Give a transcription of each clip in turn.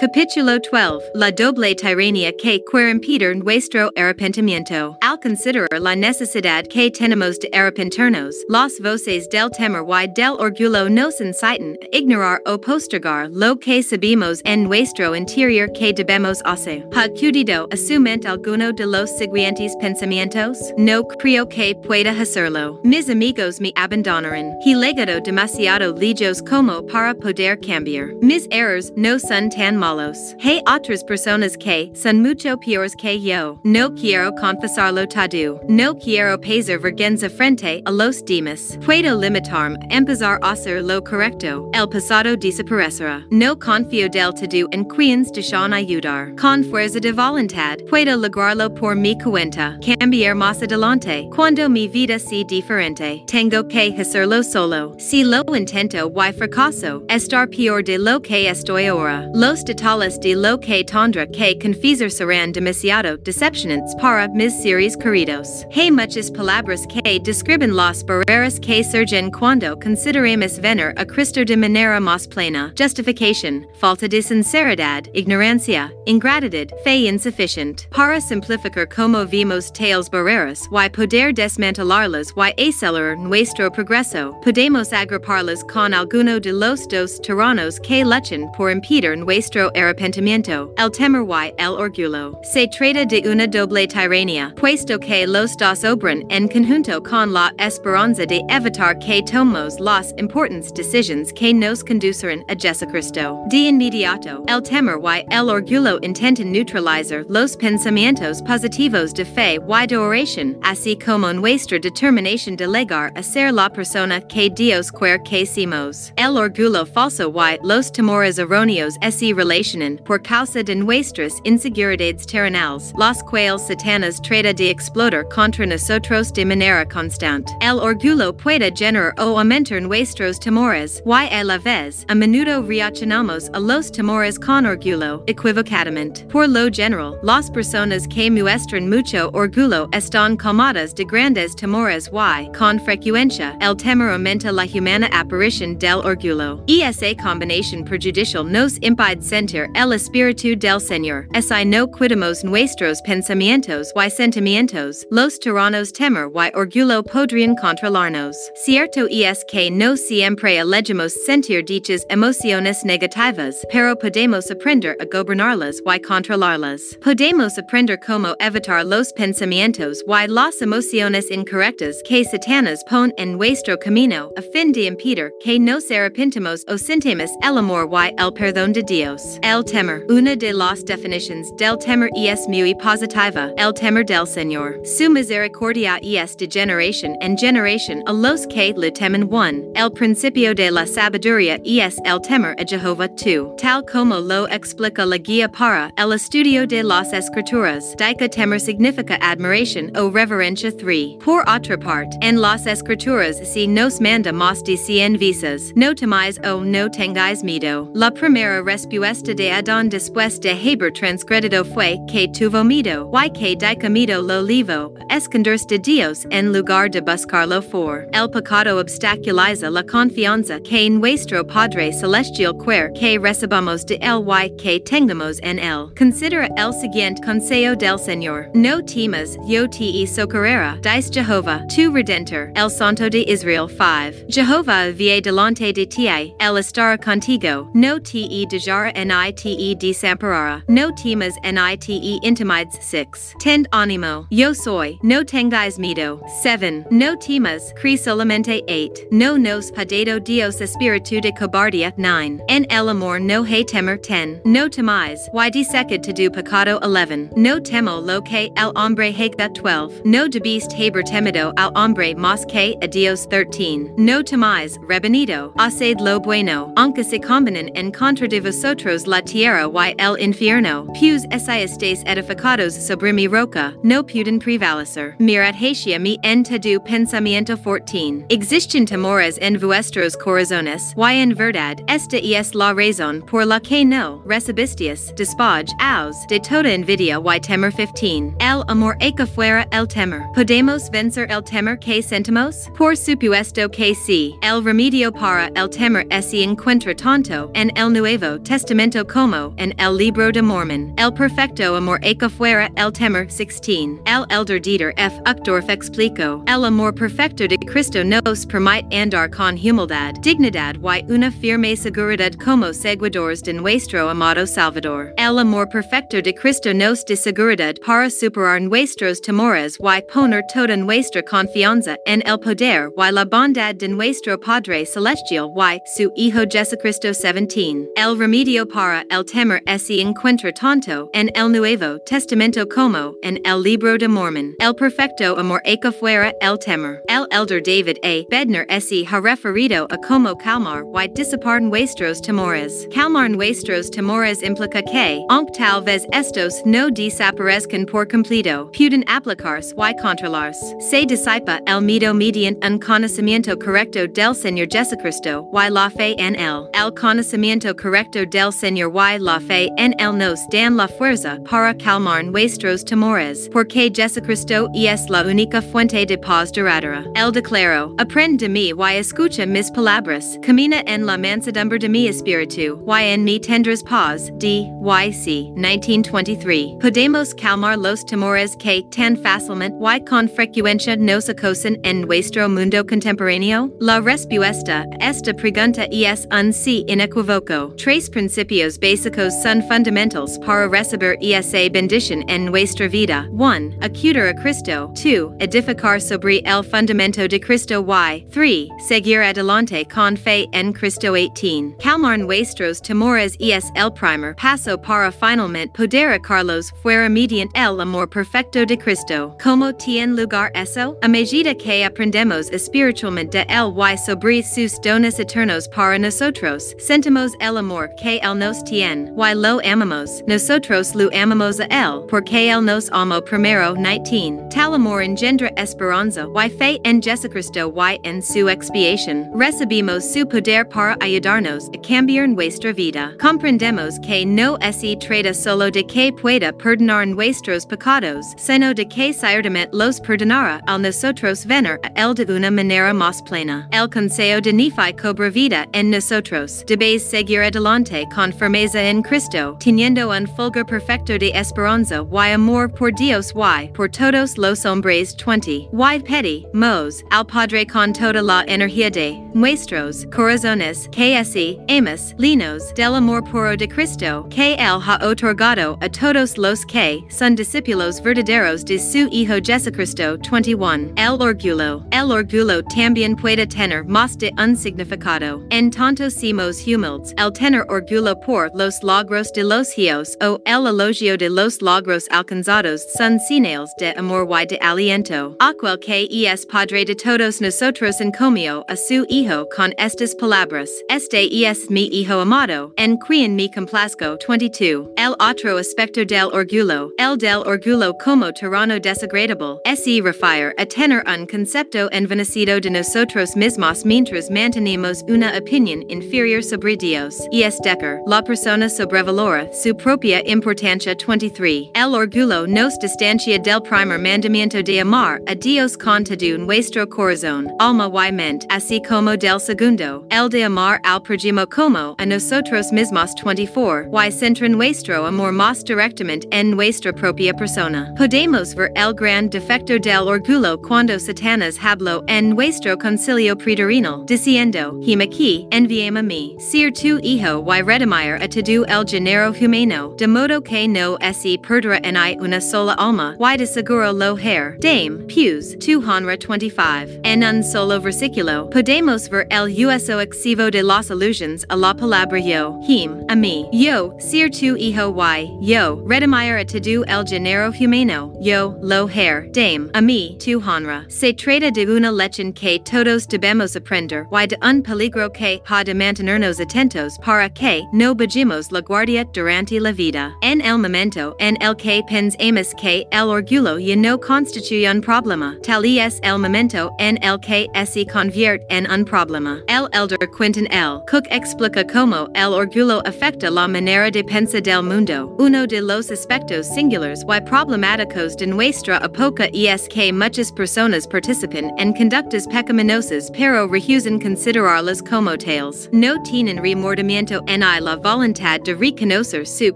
Capítulo 12. La doble tirania que quieren nuestro arrepentimiento. Considerar la necesidad que tenemos de arrepentirnos, las voces del temor y del orgullo nos incitan a ignorar o postergar lo que sabemos en nuestro interior que debemos hacer. Ha cuidado asument alguno de los siguientes pensamientos? No creo que pueda hacerlo. Mis amigos me abandonaron. He legado demasiado lejos como para poder cambiar. Mis errors no son tan malos. Hay otras personas que son mucho peores que yo. No quiero confesarlo todo. No quiero pasar vergüenza frente a los demás. Puedo limitarme empezar a hacer lo correcto. El pasado desaparecerá. No confío del todo en quienes desean ayudar. Con fuerza de voluntad, puedo lograrlo por mi cuenta. Cambiar más adelante. Cuando mi vida sea diferente, tengo que hacerlo solo. Si lo intento y fracaso, estar peor de lo que estoy ahora. Los detalles de lo que tendrá que confesar serán demasiado decepcionantes para mis seres queridos. Hay muchas palabras que describen las barreras que surgen cuando consideramos venir a Cristo de manera más plena. Justification, falta de sinceridad, ignorancia, ingratitud, fe insuficient. Para simplificar como vimos tales barreras y poder desmantelarlas y acelerar nuestro progreso, podemos agruparlas con alguno de los dos tiranos que luchan por impedir nuestro arrepentimiento, el temor y el orgullo. Se trata de una doble tirania, puesto que los dos obran en conjunto con la esperanza de evitar que tomemos las importantes decisiones que nos conducirán a Jesucristo. De inmediato, el temor y el orgullo intentan neutralizar los pensamientos positivos de fe y de oración, así como nuestra determinación de llegar a ser la persona que Dios quiere que seamos. El orgullo falso y los temores erróneos así relacionan por causa de nuestras inseguridades terrenales, las cuales Satanás trata de explotar contra nosotros de manera constante. El orgullo puede generar o aumentar nuestros temores, y a la vez, a menudo reaccionamos a los temores con orgullo, equivocadamente. Por lo general, las personas que muestran mucho orgullo están calmadas de grandes temores y, con frecuencia, el temor aumenta la humana aparición del orgullo. Esa combinación perjudicial nos impide sentir el espíritu del Señor. Así no cuidamos nuestros pensamientos y sentimientos, los tiranos temor y orgullo podrían controlarnos. Cierto es que no siempre elegimos sentir dichas emociones negativas, pero podemos aprender a gobernarlas y controlarlas. Podemos aprender cómo evitar los pensamientos y las emociones incorrectas que Satanás pone en nuestro camino a fin de impedir que nos arrepentamos o sintamos el amor y el perdón de Dios. El temor. Una de las definiciones del temor es muy positiva. El temor del Señor. Su misericordia es de generación en generación a los que le temen one. El principio de la sabiduría es el temor a Jehová 2. Tal como lo explica la guía para el estudio de las escrituras. Dica temor significa admiración o reverencia 3. Por otra parte, en las escrituras si nos manda más de visas. No temáis o no tengáis miedo. La primera respuesta de Adán después de haber transgredido fue que tuvo miedo, y que dicamido lo livo, esconderse de Dios en lugar de buscarlo for. El pecado obstaculiza la confianza que nuestro Padre Celestial quiere que recibamos de él y que tengamos en él. Considera el siguiente consejo del Señor. No temas, yo te socorrera, dice Jehová, tu Redentor, el Santo de Israel 5. Jehová vie delante de ti, el estará contigo, no te dejar nite desamparara, no temas nite intimides 6. Tend ánimo, yo soy, no tengáis miedo. 7. No temas, cri solamente 8. No nos padado Dios espíritu de cobardía 9. En el amor no hay temor 10. No temáis, y disecad to do pecado 11. No temo lo que el hombre haga 12. No debiste haber temido al hombre más que a Dios 13. No temáis, rebenido, haced lo bueno, aunque se combinen en contra de vosotros la tierra y el infierno. Pius esais edificados sobre mi roca, no pius puden prevalecer. Mirat hatia mi en tadu pensamiento 14. Existen temores en vuestros corazones, y en verdad, esta es la razón por la que no recibisteis despoj aus de toda envidia y temor 15. El amor eca fuera el temor. Podemos vencer el temor que sentimos? Por supuesto que sí. El remedio para el temor se encuentra tanto en el Nuevo Testamento como en el Libro de Mormon. El perfecto amor eca fuera el temor 16. El elder Dieter F. Uchtdorf explicó. El amor perfecto de Cristo nos permite andar con humildad, dignidad y una firme seguridad como seguidores de nuestro amado Salvador. El amor perfecto de Cristo nos de seguridad para superar nuestros temores y poner toda nuestra confianza en el poder y la bondad de nuestro Padre Celestial y su Hijo Jesucristo 17. El remedio para el temor se encuentra tanto en el Nuevo Testamento como en el Libro de Mormon. El perfecto amor eca fuera el temor. El elder David A. Bednar se referido a como calmar y disipar nuestros temores. Calmar nuestros temores implica que, aunque tal vez estos no desaparezcan por completo, pueden aplicarse y controlarse. Se disipa el miedo mediante un conocimiento correcto del Señor Jesucristo y la fe en él. El conocimiento correcto del Señor y la fe en él nos dan la fuerza para calmar nuestros temores, porque Jesucristo es la única fuente de paz duradera. El declaro, aprende de mí y escucha mis palabras, camina en la mansedumbre de mi espíritu, y en mi tendrás paz. D. Y. C. 1923. Podemos calmar los temores que tan fácilmente y con frecuencia nos acosan en nuestro mundo contemporáneo? La respuesta a esta pregunta es un sí inequívoco. Tres principios básicos son fundamentals para recibir esa bendición en nuestra vida. 1. Acudir a Cristo. 2. Edificar sobre el fundamento de Cristo y 3. Seguir adelante con fe en Cristo 18. Calmar nuestros temores es el primer paso para finalmente poder Carlos fuera mediante el amor perfecto de Cristo. ¿Cómo tiene lugar eso? A medida que aprendemos espiritualmente de él y sobre sus dones eternos para nosotros, sentimos el amor que él nos tiene, y lo amamos, nosotros lo amamos a él, porque él nos amó primero 19. Tal amor engendra esperanza y fe en Jesucristo y en su expiación. Recibimos su poder para ayudarnos a cambiar nuestra vida. Comprendemos que no se trata solo de que pueda perdonar nuestros pecados, sino de que ciertamente los perdonará al nosotros venir a él de una manera más plena. El consejo de Nephi cobra vida en nosotros. Debéis seguir adelante con firmeza en Cristo, teniendo un fulgor perfecto de esperanza y amor por Dios y por todos los hombres 20. Y petty, mos, al Padre con toda la energía de nuestros corazones, así, amas, linos, del amor puro de Cristo, que él ha otorgado a todos los que son discípulos verdaderos de su Hijo Jesucristo 21. El orgullo. El orgullo también puede tener más de un significado. En tanto simos humildes, el tener orgullo por los logros de los hijos o el elogio de los logros alcanzados son señales de amor y de aliento. Aquel que es padre de todos nosotros encomio a su Hijo con estas palabras. Este es mi Hijo amado, en quien me complazco 22. El otro aspecto del orgullo, el del orgullo como tirano desagradable, se refiere a tener un concepto envenecido de nosotros mismos mientras mantenemos una opinión inferior sobre Dios. Es Decker, la persona sobrevalora su propia importancia 23. El orgullo nos distancia del primer mandamiento de amar a Dios con todo nuestro corazón, alma y mente, así como del segundo, el de amar al prójimo como a nosotros mismos 24. Y centra nuestro amor más directamente en nuestra propia persona. Podemos ver el gran defecto del orgullo cuando Satanás habló en nuestro concilio preterino, diciendo, Him aquí, enviame mí, ser tu hijo y redimir a todo el género humano, de modo que no se perderá en I una sola alma, y de seguro lo her, Dame, Pews, 225. En un solo versículo, podemos ver el uso excesivo de las allusions a la palabra yo, him, a mí, yo, ser tu hijo y, yo, redimir a todo el género humano, yo, lo her, Dame, a mí, tu honra. Se trata de una lección que todos debemos aprender. Y de un peligro que ha de mantenernos atentos para que no bajemos la guardia durante la vida. En el momento en el que pensamos que el orgullo y no constituye un problema. Tal es el momento en el que se convierte en un problema. El elder Quentin L. Cook explica cómo el orgullo afecta la manera de pensar del mundo. Uno de los aspectos singulares y problemáticos de nuestra época es que muchas personas participan en conductas pecaminosas pero rehusan considerarlas como tales. No tienen remordimiento ni la voluntad de reconocer su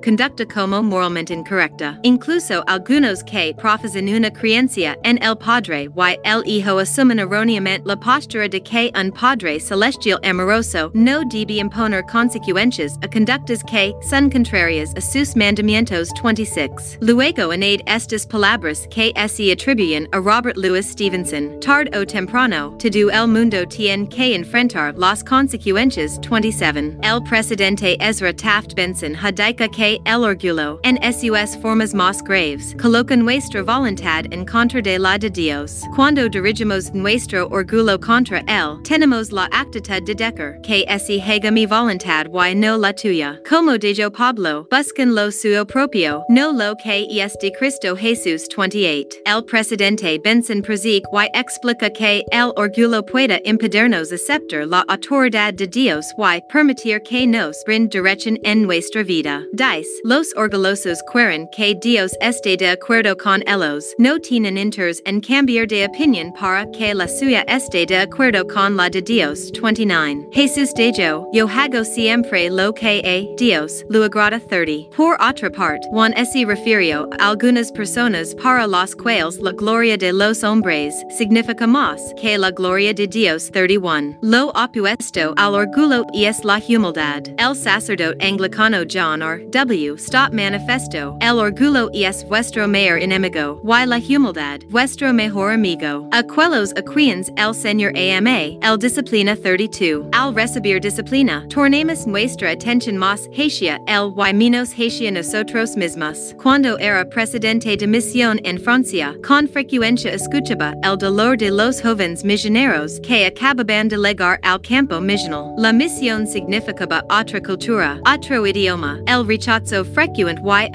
conducta como moralmente incorrecta. Incluso algunos que profesan una creencia en el Padre y el Hijo asumen erróneamente la postura de que un Padre celestial amoroso no debe imponer consecuencias a conductas que son contrarias a sus mandamientos 26. Luego añade estas palabras que se atribuyen a Robert Louis Stevenson. Tard o temprano, todo el mundo tiene que enfrentar las consecuencias 27. El presidente Ezra Taft Benson hadica que el orgullo en sus formas más graves coloca nuestra voluntad en contra de la de Dios. Cuando dirigimos nuestro orgullo contra él, tenemos la actitud de decker que se haga mi voluntad y no la tuya. Como dijo Pablo, buscan lo suyo propio, no lo que es de Cristo Jesús 28. El presidente Benson prosigue y explica que el orgullo pueda impedirnos aceptar la autoridad de Dios y permitir que nos brin dirección en nuestra vida. Dice, los orgullosos quieren que Dios esté de acuerdo con ellos, no tienen interés en cambiar de opinión para que la suya esté de acuerdo con la de Dios. 29. Jesús dijo, yo hago siempre lo que a Dios lo agrada 30. Por otra parte, Juan se refirió a algunas personas para las cuales la gloria de los hombres significa más que la gloria de Dios 31. Lo opuesto al orgullo es la humildad. El sacerdote anglicano John R. W. Stott manifesto. El orgullo es vuestro mayor enemigo, y la humildad, vuestro mejor amigo. Aquellos a quienes el Señor ama, el disciplina 32. Al recibir disciplina, tornemos nuestra atención más hacia el y menos hacia nosotros mismos. Cuando era presidente de misión en Francia, con frecuencia escuchaba el dolor de los jóvenes misioneros que acababan de llegar al campo misional. La misión significaba otra cultura, otro idioma, el rechazo frecuente y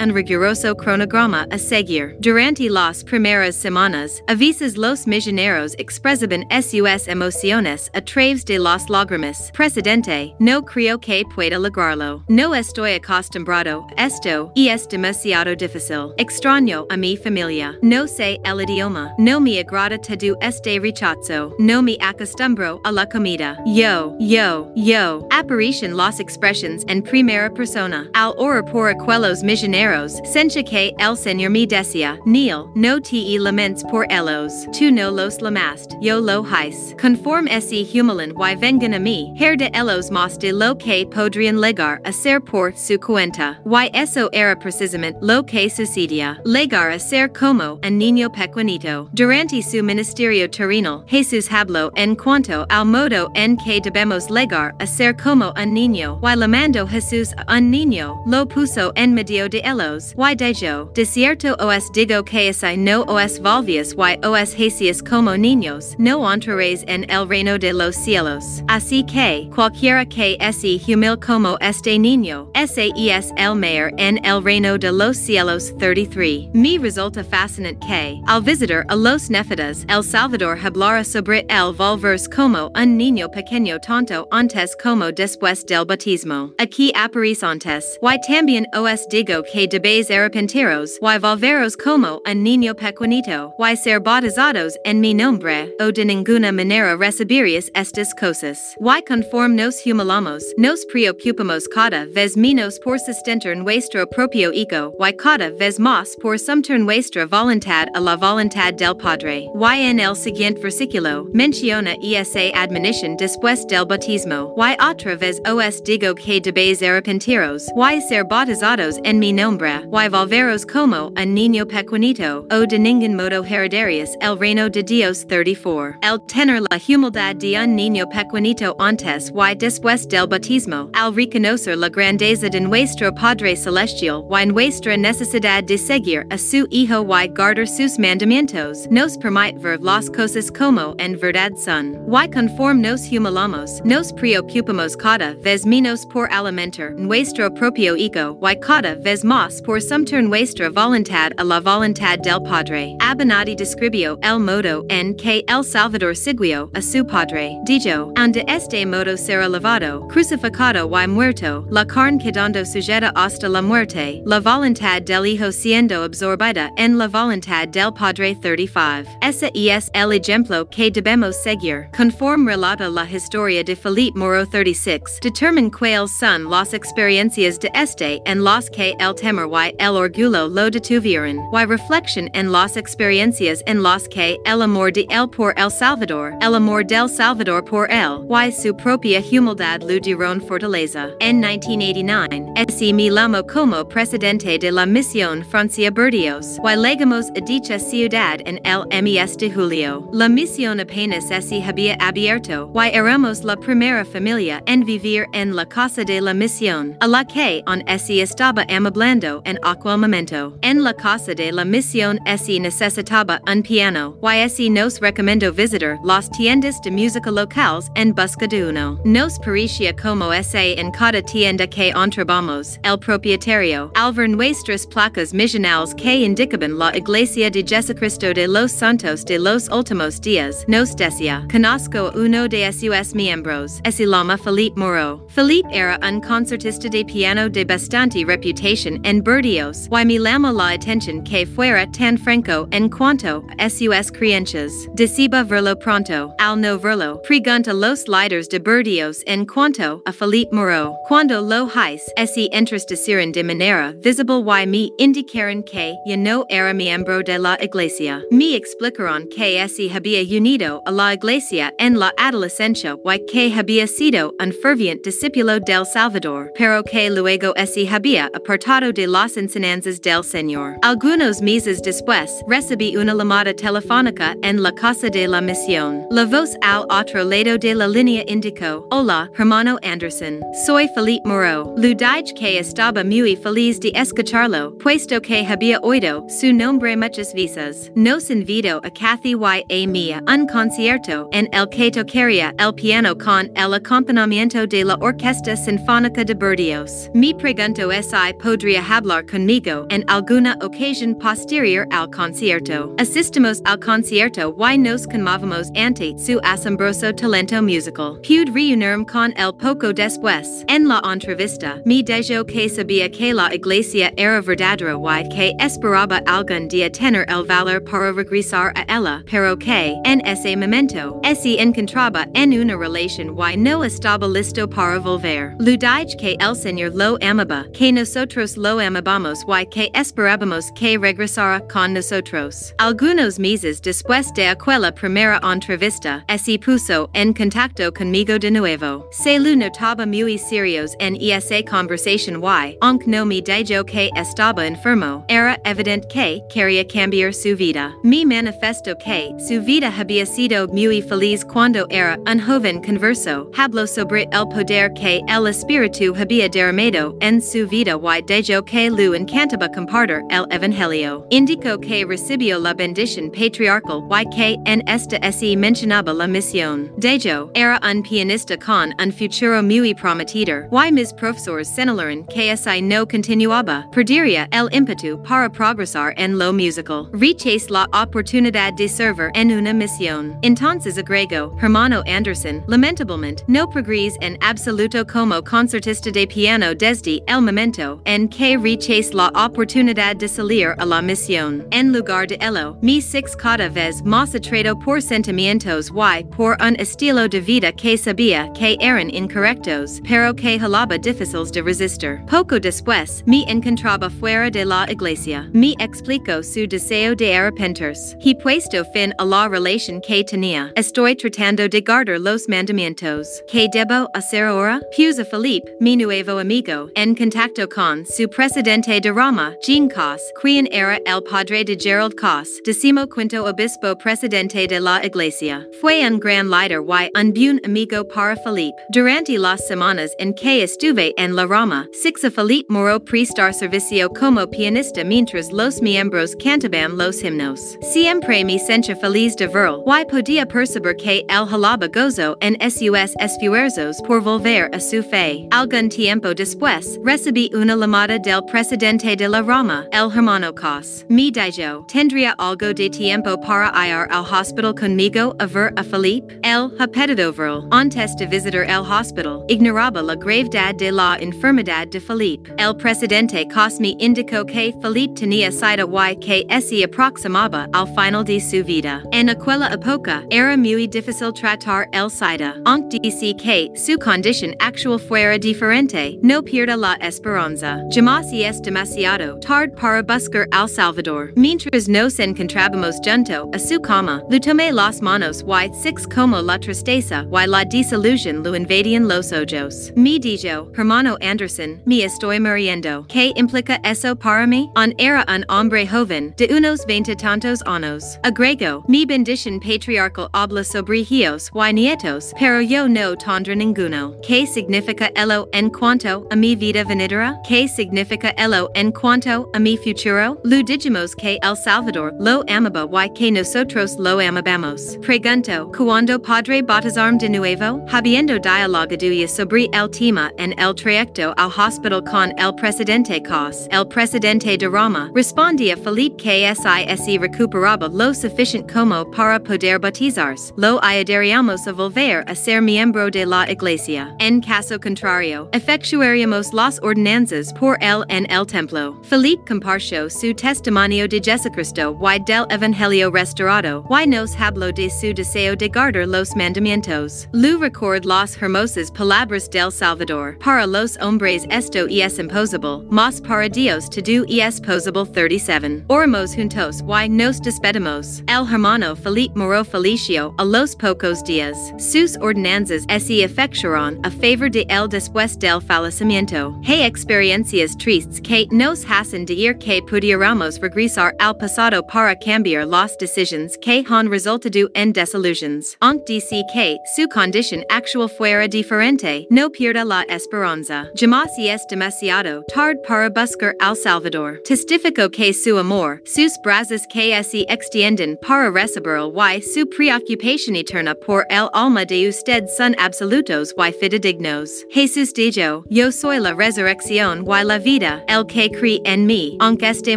un riguroso cronograma a seguir. Durante las primeras semanas, a los misioneros expresaban sus emociones a través de las lágrimas. Presidente, no creo que pueda lograrlo. No estoy acostumbrado, esto es demasiado difícil. Extraño a mi familia. No sé el idioma. No me agrada todo este rechazo. No me acostumbro a la comida. Yo, yo, yo. Aparecen las expresiones en primera persona. Al orar por aquellos misioneros, sencha que el Señor me decía, Neil, no te laments por ellos. Tú no los lamast, yo lo hice. Conform ese humilan y vengan a mí, her de ellos más de lo que podrían legar a ser por su cuenta. Y eso era precisamente lo que sucedía. Legar a ser como un niño pequeñito. Durante su ministerio terrenal, Jesús habló en cuanto al modo en que debemos legar a ser como un niño. Y lamando Jesús a un niño, lo puso en medio de ellos. Y dejo, de cierto os digo que si no os volvies y os hacías como niños, no entraréis en el reino de los cielos. Así que, cualquiera que se humil como este niño, ese es el mayor en el reino de los cielos 33. Me resulta fascinante que, al visitar a los nefitas, El Salvador hablara sobre el volverse como un niño pequeño tanto antes como después del bautismo. Aquí aparecentes, y también os digo que debéis arrepentiros, y volveros como un niño pequeñito, y ser bautizados en mi nombre, o de ninguna manera recibiréis estas cosas. Y conform nos humilamos, nos preocupamos cada vez menos por sustentar nuestro propio ego, y cada vez más por sumter nuestra voluntad a la voluntad del Padre. Y en el siguiente versículo, menciona esa admonition después del bautismo, y otra vez os digo que debéis arrepentiros, y ser bautizados en mi nombre, y volveros como un niño pequeñito, o de ningún modo heredarios el reino de Dios 34. El tener la humildad de un niño pequeñito antes y después del bautismo, al reconocer la grandeza de nuestro Padre Celestial y nuestra necesidad de seguir a su Hijo y guardar sus mandamientos, nos permite ver las cosas como en verdad son. Y conform nos humilamos, nos preocupamos cada vez menos por alimentar nuestro propio ego y cada vez más por sumter nuestra voluntad a la voluntad del padre. Abinadí describio el modo en que el Salvador siguió a su padre. Dijo, ande este modo será lavado, crucificado y muerto, la carne quedando sujeta hasta la muerte, la voluntad del hijo siendo absorbida en la voluntad del padre 35. Ese es el ejemplo que debemos seguir. Conforme relata la historia de Felipe Moro 36, determine cuáles son las experiencias de este en los que el temor y el orgullo lo detuvieron, y reflexión en las experiencias en los que el amor de él por El Salvador, el amor del Salvador por él, y su propia humildad lo dieron fortaleza. En 1989, ese mi lamo como presidente de la misión Francia Burdeos, y legamos a dicha ciudad en el mes de julio. La misión apenas se había abierto, y éramos la primera familia en vivir en la casa de la misión, a la que on ese estaba amablando en aquel momento. En la casa de la misión ese necesitaba un piano, y ese nos recomendó visitar las tiendas de música locales en busca de uno. Nos parecía como ese en cada tienda que entrabamos, el propietario, al ver nuestras placas misionales que indicaban la iglesia de Jesucristo de los Santos de los Últimos Días, nos decía, conozco uno de sus miembros, ese lama Felipe Moro. Felipe era un concertista de piano de bastante reputación en Burdeos, y me llama la atención que fuera tan franco en cuanto a sus creencias. Deceba verlo pronto, al no verlo, pregunta los líderes de Burdeos en cuanto a Felipe Moro. Cuando lo hais, ese entristecieron de manera visible y me indicaron que ya no era miembro de la iglesia. Me explicaron que ese había unido a la iglesia en la adolescencia y que había sido un ferviente discípulo del Salvador, pero que luego ese había apartado de las enseñanzas del Señor. Algunos meses después, recibí una llamada telefónica en la casa de la misión. La voz al otro lado de la línea indicó, Hola, hermano Anderson. Soy Felipe Moreau. Lu que estaba muy feliz de escucharlo, puesto que había oído su nombre muchas veces. Nos invito a Kathy y a mía un concierto en el que tocaría el piano con el acompañamiento de la Orquesta Sinfónica de Burdeos. Mi pregunto si podría hablar conmigo en alguna ocasión posterior al concierto. Asistimos al concierto y nos conmovemos ante su asombroso talento musical. Pude reunirme con él poco después. En la entrevista, me dijo que sabía que la iglesia era verdadera y que esperaba algún día tener el valor para regresar a ella, pero que, en ese momento, ese encontraba en una relación y no estaba listo para volver. Ludij que el Señor lo amaba, que nosotros lo amabamos y que esperábamos que regresara con nosotros. Algunos meses después de aquella primera entrevista, ese puso en contacto conmigo de nuevo. Se lo notaba muy serios en esa conversación y, aunque no me dijo que estaba enfermo, era evidente que quería cambiar su vida. Me manifestó que su vida había sido muy feliz cuando era un joven converso. Habló sobre el poder que el espíritu había derramado en su vida y dijo que lo encantaba compartir el evangelio. Indicó que recibió la bendición patriarcal y que en esta se mencionaba la misión. Dijo, era un pianista con un futuro muy prometedor, Y mis profesores señalaron que ese no continuaba. Perdería el ímpetu para progresar en lo musical. Rechace la oportunidad de servir en una misión. Entonces agrego, hermano Anderson, lamentablemente, no progres en absoluto como concertista de piano desde el momento en que rechace la oportunidad de salir a la misión. En lugar de ello, mi six cada vez más atraído por sentimientos y por un estilo de vida que sabía que eran incorrectos, pero que jalaba difíciles de resistir. Poco después, me encontraba fuera de la iglesia. Me explicó su deseo de arrepentirse. He puesto fin a la relación que tenía. Estoy tratando de guardar los mandamientos. ¿Qué debo hacer ahora? Puso Felipe, mi nuevo amigo, en contacto con su presidente de Roma, Jean Cos, quien era el padre de Gerald Cos, decimo quinto obispo presidente de la iglesia. Fue un gran líder y un buen amigo para Felipe. Durante las semanas en que estuve en la Roma, a Felipe Moro prestar servicio como pianista mientras los miembros cantaban los himnos. Siempre me sentía feliz de verlo y podía percibir que el jalaba gozo en sus esfuerzos por volver a su fe. Algún tiempo después, recibí una llamada del presidente de la Roma, el hermano cos. Mi dijo, tendría algo de tiempo para ir al hospital conmigo a ver a Felipe. El hepatidoverl, antes de visitar el hospital, ignoraba la gravedad de la enfermedad de Felipe. El presidente cos me indicó que Felipe tenía sida y que se aproximaba al final de su vida. En aquella época, era muy difícil tratar el sida, aunque que su condición actual fuera diferente, no pierda la esperanza. Jamás es demasiado tard para buscar al Salvador. Mientras nos encontramos junto a su cama, lo tomé las manos y six como la tristeza y la desilusión lo invadían los ojos. Mi dijo, hermano Anderson, me estoy muriendo. ¿Qué implica eso para mí? On era un hombre joven, de unos veinte tantos años. Agrego, mi bendición patriarcal habla sobre hijos y nietos, pero yo no tendré ninguno. ¿Qué significa ello en cuanto a mi vida venidera? ¿Qué significa ello en cuanto a mi futuro? Lo dijimos que El Salvador lo amaba y que nosotros lo amabamos. Pregunto, cuando padre bautizarme de nuevo? Habiendo dialogado sobre el tema en el trayecto al hospital con el presidente Cos, el presidente de Roma, respondía Felipe que se recuperaba lo suficiente como para poder bautizarse, lo ayudaríamos a volver a ser miembro de la iglesia. En caso contrario, efectuaríamos las ordenanzas por él en el templo. Felipe compartió su testimonio de Jesucristo y del Evangelio restaurado, y nos habló de su deseo de guardar los mandamientos. Lu record las hermosas palabras del Salvador. Para los hombres esto es imposible, mas para Dios todo es posible 37. Oramos juntos y nos despedimos. El hermano Felipe Moro Felicio a los pocos días. Sus ordenanzas se efectuaron a favor de él después del fallecimiento. Hay experiencias tristes que nos hacen de ir que pudiéramos regresar al pasado para cambiar las decisiones que han resultado en desilusions. Aunque dice que su condición actual fuera diferente, no pierda la esperanza. Jamás es demasiado tard para buscar al Salvador. Testifico que su amor, sus brazos que se extienden para recibir y su preocupación eterna por el alma de usted son absolutos y fidedignos. Jesús dijo, Yo soy la resurrección y la vida, el que cree en mí, aunque esté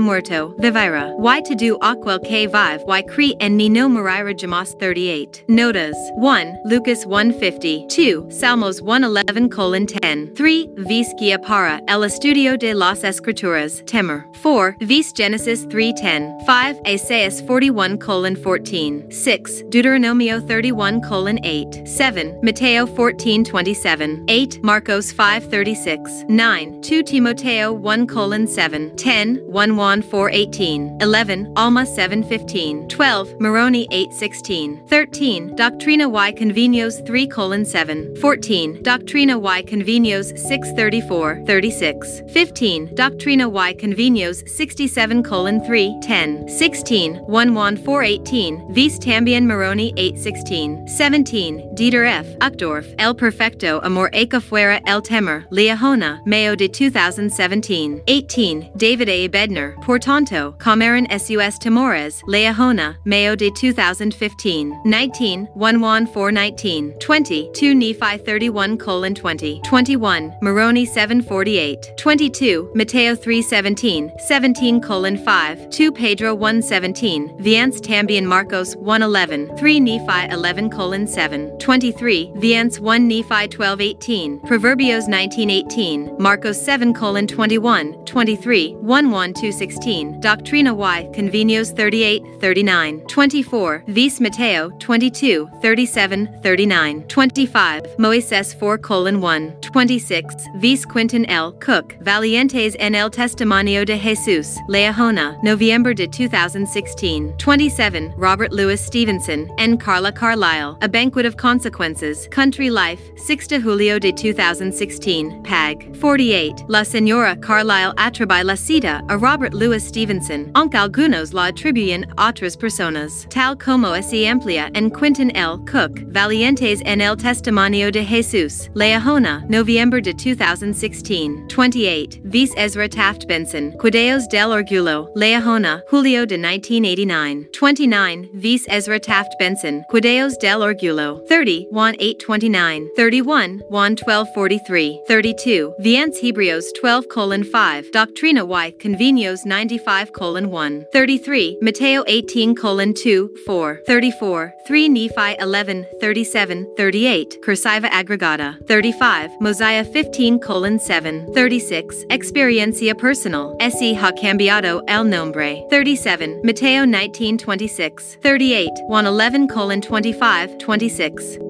Muerto, Vivira, y to do aquel que vive y cree en Nino Maríra jamás 38. Notas 1, Lucas 150, 2, Salmos 111 colon 10, 3, Visquia para el estudio de las escrituras, Temer, 4, Vis Genesis 310, 5, Esaias 41 colon 14, 6, Deuteronomio 31 colon 8, 7, Mateo 14 27, 8, Marcos 5 36, 9, 2 Timoteo 1 colon 7, 10, 1 1 Milan 418, 11, Alma 715, 12, Moroni 816, 13, Doctrina y Convenios 3 colon 7, 14, Doctrina y Convenios 634, 36, 15, Doctrina y Convenios 67 colon 3, 10, 16, 1 Juan 418, Vis Tambien Moroni 816, 17, Dieter F. Uchtdorf, El Perfecto Amor Ecafuera El Temer, Liahona, Mayo de 2017, 18, David A. Bednar, Por tanto, Comeron Sus Temores. Liahona. Mayo de 2015. 19. 1 Juan 4 19. 20. 2 Nephi 31 colon 20. 21. Moroni 748. 22. Mateo 317, 17. 17 colon 5. 2 Pedro 1 17. Viance Tambian Marcos 1 11. 3 Nephi 11 colon 7. 23. Viance 1 Nephi 12 18. Proverbios 19 18. Marcos 7 colon 21. 23. 1 1 2 16. Doctrina y Convenios 38 39. 24. Vis Mateo 22 37 39. 25. Moises 4 colon 1. 26. Vis Quentin L. Cook. Valientes en el Testimonio de Jesús. Liahona. November de 2016. 27. Robert Louis Stevenson. and Carla Carlisle. A Banquet of Consequences. Country Life. 6 de Julio de 2016. PAG. 48. La Señora Carlisle atribuye la cita a Robert Louis Stevenson, aunque algunos la atribuyen otras personas, tal como se amplia en Quentin L. Cook, Valientes en el Testimonio de Jesús, Liahona, November de 2016. 28. Vis Ezra Taft Benson, Cuidados del Orgullo, Liahona, Julio de 1989. 29. Vis Ezra Taft Benson, Cuidados del Orgullo. 30. Juan 829. 31. Juan 1243. 32. Viance Hebreos 12 colon 5. Doctrina y Convenios Salmos 95 colon 1. 33. Mateo 18 colon 2, 4. 34. 3 Nephi 11, 37, 38. Cursiva aggregata. 35. Mosiah 15 colon 7. 36. Experiencia personal. Se ha cambiado el nombre. 37. Mateo 19 26. 38. Juan 11 colon 25, 26.